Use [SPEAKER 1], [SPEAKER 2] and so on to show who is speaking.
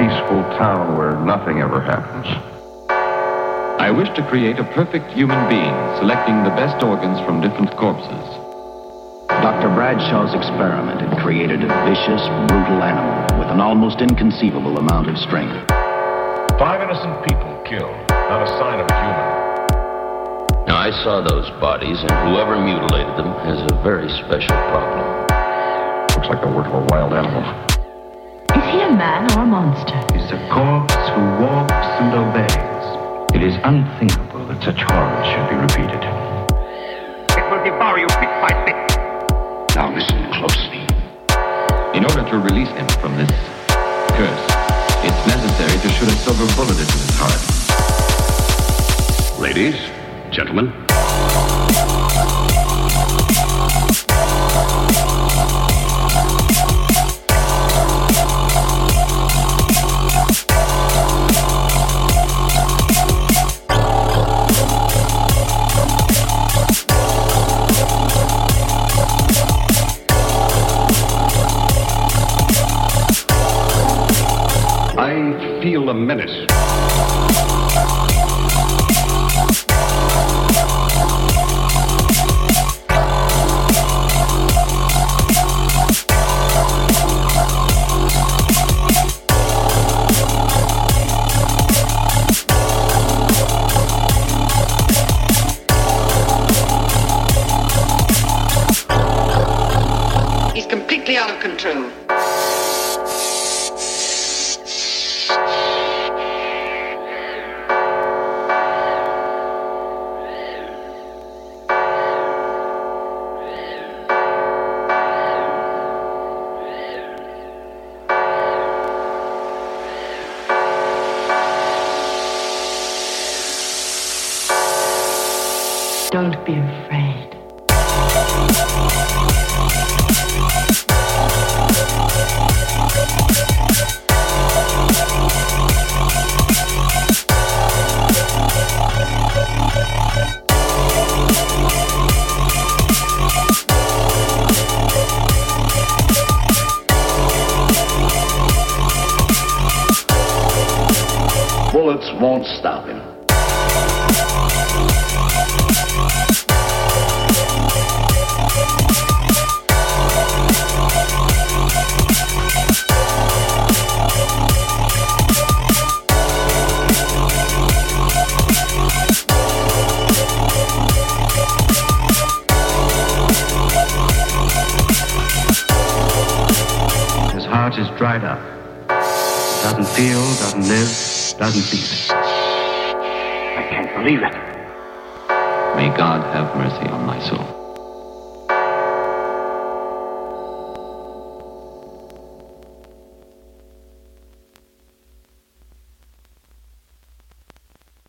[SPEAKER 1] peaceful town where nothing ever happens.
[SPEAKER 2] I wish to create a perfect human being, selecting the best organs from different corpses.
[SPEAKER 3] Dr. Bradshaw's experiment had created a vicious, brutal animal with an almost inconceivable amount of strength.
[SPEAKER 4] Five innocent people killed, not a sign of a human.
[SPEAKER 5] Now, I saw those bodies, and whoever mutilated them has a very special problem.
[SPEAKER 1] Looks like the work of a wild animal.
[SPEAKER 6] Is he a man or a monster?
[SPEAKER 7] is a corpse who walks and obeys. It is unthinkable that such horrors should be repeated.
[SPEAKER 8] It will devour you bit by bit.
[SPEAKER 7] Now listen closely.
[SPEAKER 2] In order to release him from this curse, it's necessary to shoot a silver bullet into his heart.
[SPEAKER 7] Ladies, gentlemen. I feel a menace.
[SPEAKER 9] He's completely out of control.
[SPEAKER 6] Don't be afraid.
[SPEAKER 3] Bullets won't stop him.
[SPEAKER 7] His heart is dried up. Doesn't feel, doesn't live, doesn't beat.
[SPEAKER 8] I can't believe it.
[SPEAKER 2] May God have mercy on my soul.